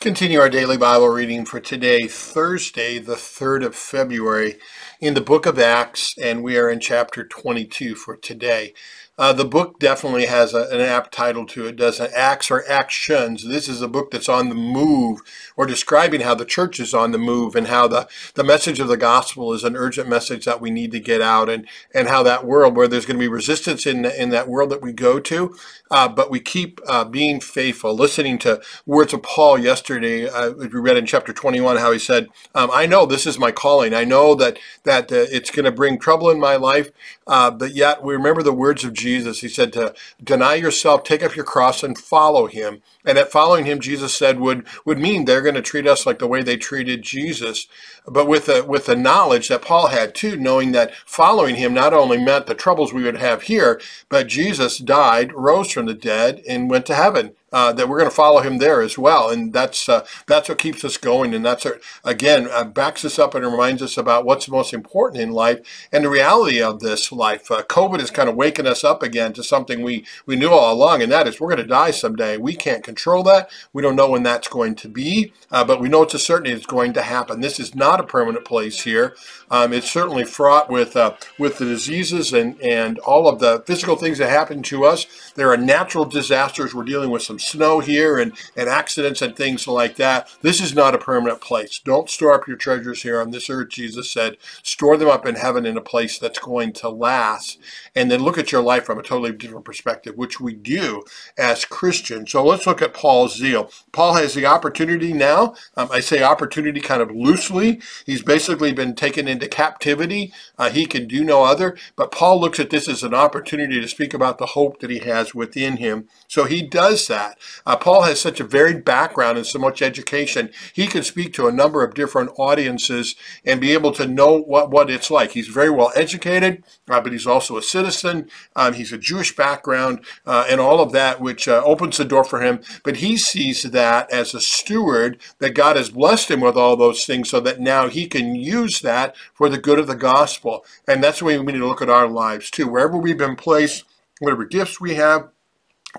Continue our daily Bible reading for today, Thursday, the 3rd of February, in the book of Acts, and we are in chapter 22 for today. Uh, the book definitely has a, an apt title to it, doesn't Acts or Actions. This is a book that's on the move, or describing how the church is on the move and how the, the message of the gospel is an urgent message that we need to get out, and, and how that world, where there's going to be resistance in, in that world that we go to, uh, but we keep uh, being faithful. Listening to words of Paul yesterday, uh, we read in chapter 21 how he said, um, I know this is my calling. I know that, that uh, it's going to bring trouble in my life, uh, but yet we remember the words of Jesus Jesus. He said to deny yourself, take up your cross, and follow him. And that following him, Jesus said, would would mean they're going to treat us like the way they treated Jesus, but with the with the knowledge that Paul had too, knowing that following him not only meant the troubles we would have here, but Jesus died, rose from the dead, and went to heaven uh, that we're going to follow him there as well. And that's uh, that's what keeps us going. And that's, again, uh, backs us up and reminds us about what's most important in life and the reality of this life. Uh, COVID is kind of waking us up again to something we, we knew all along, and that is we're going to die someday. We can't control that. We don't know when that's going to be, uh, but we know it's a certainty it's going to happen. This is not a permanent place here. Um, it's certainly fraught with uh, with the diseases and, and all of the physical things that happen to us. There are natural disasters. We're dealing with some some snow here and, and accidents and things like that. This is not a permanent place. Don't store up your treasures here on this earth, Jesus said. Store them up in heaven in a place that's going to last. And then look at your life from a totally different perspective, which we do as Christians. So let's look at Paul's zeal. Paul has the opportunity now. Um, I say opportunity kind of loosely. He's basically been taken into captivity. Uh, he can do no other. But Paul looks at this as an opportunity to speak about the hope that he has within him. So he does that that. Uh, Paul has such a varied background and so much education. He can speak to a number of different audiences and be able to know what, what it's like. He's very well educated, uh, but he's also a citizen. Um, he's a Jewish background uh, and all of that, which uh, opens the door for him. But he sees that as a steward, that God has blessed him with all those things so that now he can use that for the good of the gospel. And that's the way we need to look at our lives too. Wherever we've been placed, whatever gifts we have,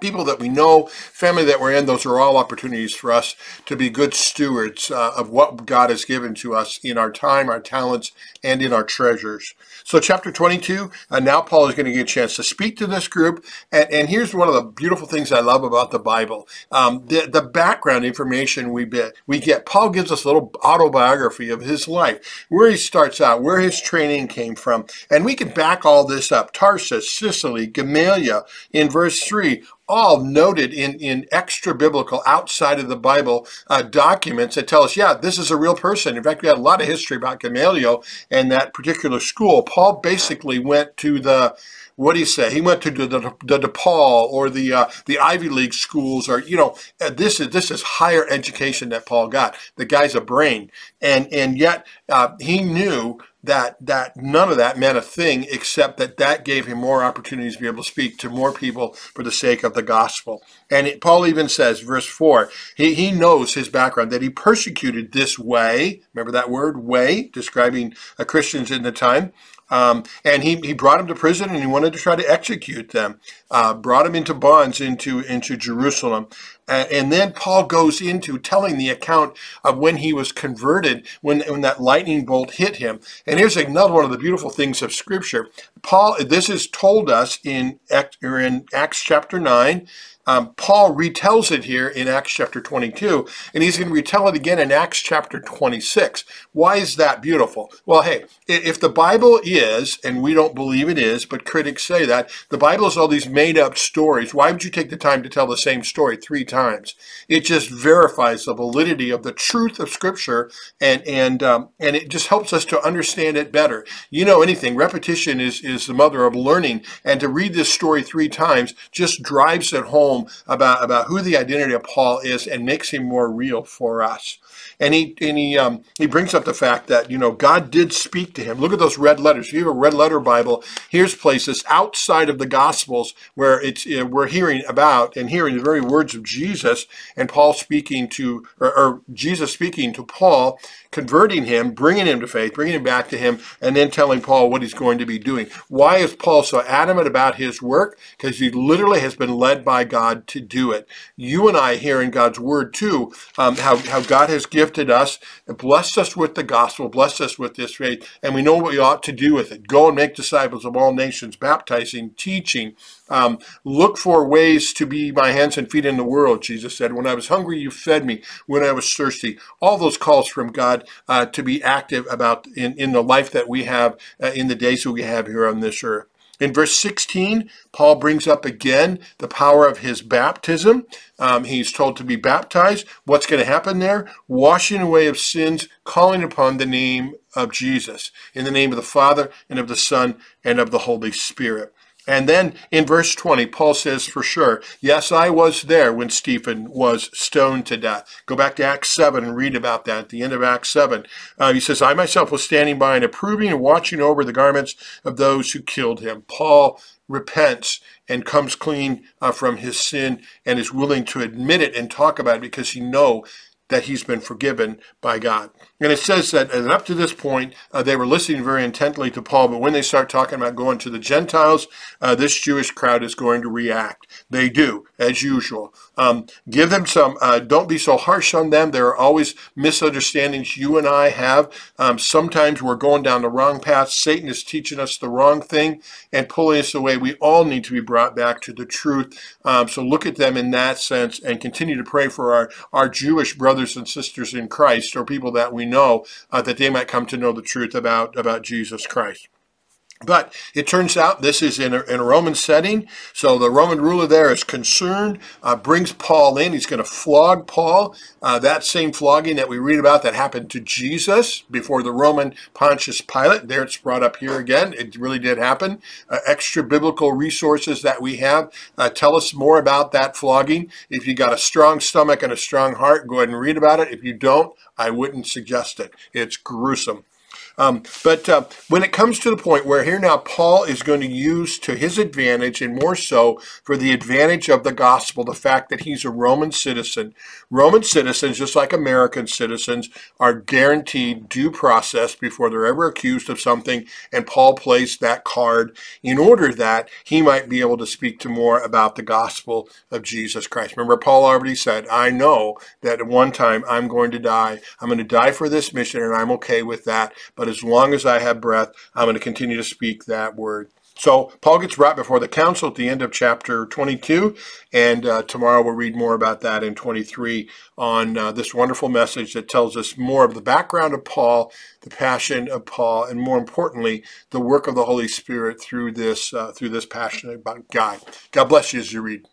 people that we know, family that we're in, those are all opportunities for us to be good stewards uh, of what God has given to us in our time, our talents, and in our treasures. So chapter 22, uh, now Paul is going to get a chance to speak to this group. And, and here's one of the beautiful things I love about the Bible. Um, the, the background information we, get, we get, Paul gives us a little autobiography of his life, where he starts out, where his training came from. And we can back all this up. Tarsus, Cilicia, Gamaliel, in verse 3, all noted in, in extra biblical, outside of the Bible uh, documents that tell us, yeah, this is a real person. In fact, we had a lot of history about Gamaliel and that particular school. Paul basically went to the what do you say? He went to the, the, the DePaul or the uh, the Ivy League schools, or you know, uh, this is this is higher education that Paul got. The guy's a brain, and and yet uh, he knew that that none of that meant a thing except that that gave him more opportunities to be able to speak to more people for the sake of the gospel. And it, Paul even says, verse 4, he, he knows his background, that he persecuted this way. Remember that word, way, describing uh, Christians in the time. Um, and he, he brought them to prison and he wanted to try to execute them, uh, brought them into bonds into, into Jerusalem. Uh, and then Paul goes into telling the account of when he was converted, when, when that lightning bolt hit him. And here's another one of the beautiful things of Scripture. Paul, this is told us in, in Acts chapter 9, um, Paul retells it here in Acts chapter 22, and he's going to retell it again in Acts chapter 26. Why is that beautiful? Well, hey, if the Bible is, and we don't believe it is, but critics say that, the Bible is all these made up stories, why would you take the time to tell the same story three times? It just verifies the validity of the truth of Scripture, and, and, um, and it just helps us to understand it better. You know anything, repetition is, is the mother of learning, and to read this story three times just drives it home home about, about who the identity of Paul is and makes him more real for us. And he and he um, he brings up the fact that you know God did speak to him. Look at those red letters. If you have a red letter Bible, here's places outside of the Gospels where it's uh, we're hearing about and hearing the very words of Jesus and Paul speaking to, or, or, Jesus speaking to Paul, converting him, bringing him to faith, bringing him back to him, and then telling Paul what he's going to be doing. Why is Paul so adamant about his work? Because he literally has been led by God to do it. You and I hear in God's word too um, how, how God has gifted us, and blessed us with the gospel, blessed us with this faith, and we know what we ought to do with it. Go and make disciples of all nations, baptizing, teaching, um, look for ways to be my hands and feet in the world, Jesus said. When I was hungry, you fed me. When I was thirsty. All those calls from God uh, to be active about in, in the life that we have uh, in the days that we have here on this earth. In verse 16, Paul brings up again the power of his baptism. Um, he's told to be baptized. What's going to happen there? Washing away of sins, calling upon the name of Jesus, in the name of the Father and of the Son and of the Holy Spirit. And then in verse 20, Paul says for sure, Yes, I was there when Stephen was stoned to death. Go back to Acts 7 and read about that at the end of Acts 7. Uh, he says, I myself was standing by and approving and watching over the garments of those who killed him. Paul repents and comes clean uh, from his sin and is willing to admit it and talk about it because he know that he's been forgiven by God. And it says that and up to this point, uh, they were listening very intently to Paul, but when they start talking about going to the Gentiles, uh, this Jewish crowd is going to react. They do, as usual. Um, give them some, uh, don't be so harsh on them. There are always misunderstandings you and I have. Um, sometimes we're going down the wrong path. Satan is teaching us the wrong thing and pulling us away. We all need to be brought back to the truth. Um, so look at them in that sense and continue to pray for our, our Jewish brothers and sisters in Christ or people that we know uh, that they might come to know the truth about, about Jesus Christ. But it turns out this is in a, in a, Roman setting. So the Roman ruler there is concerned, uh, brings Paul in. He's going to flog Paul. Uh, that same flogging that we read about that happened to Jesus before the Roman Pontius Pilate. There it's brought up here again. It really did happen. Uh, extra biblical resources that we have uh, tell us more about that flogging. If you got a strong stomach and a strong heart, go ahead and read about it. If you don't, I wouldn't suggest it. It's gruesome. Um, but uh, when it comes to the point where here now Paul is going to use to his advantage and more so for the advantage of the gospel, the fact that he's a Roman citizen. Roman citizens, just like American citizens, are guaranteed due process before they're ever accused of something. And Paul plays that card in order that he might be able to speak to more about the gospel of Jesus Christ. Remember, Paul already said, I know that at one time I'm going to die. I'm going to die for this mission and I'm okay with that. But as long as I have breath, I'm going to continue to speak that word. So Paul gets brought before the council at the end of chapter 22, and uh, tomorrow we'll read more about that in 23 on uh, this wonderful message that tells us more of the background of Paul, the passion of Paul, and more importantly, the work of the Holy Spirit through this uh, through this passionate guy. God bless you as you read.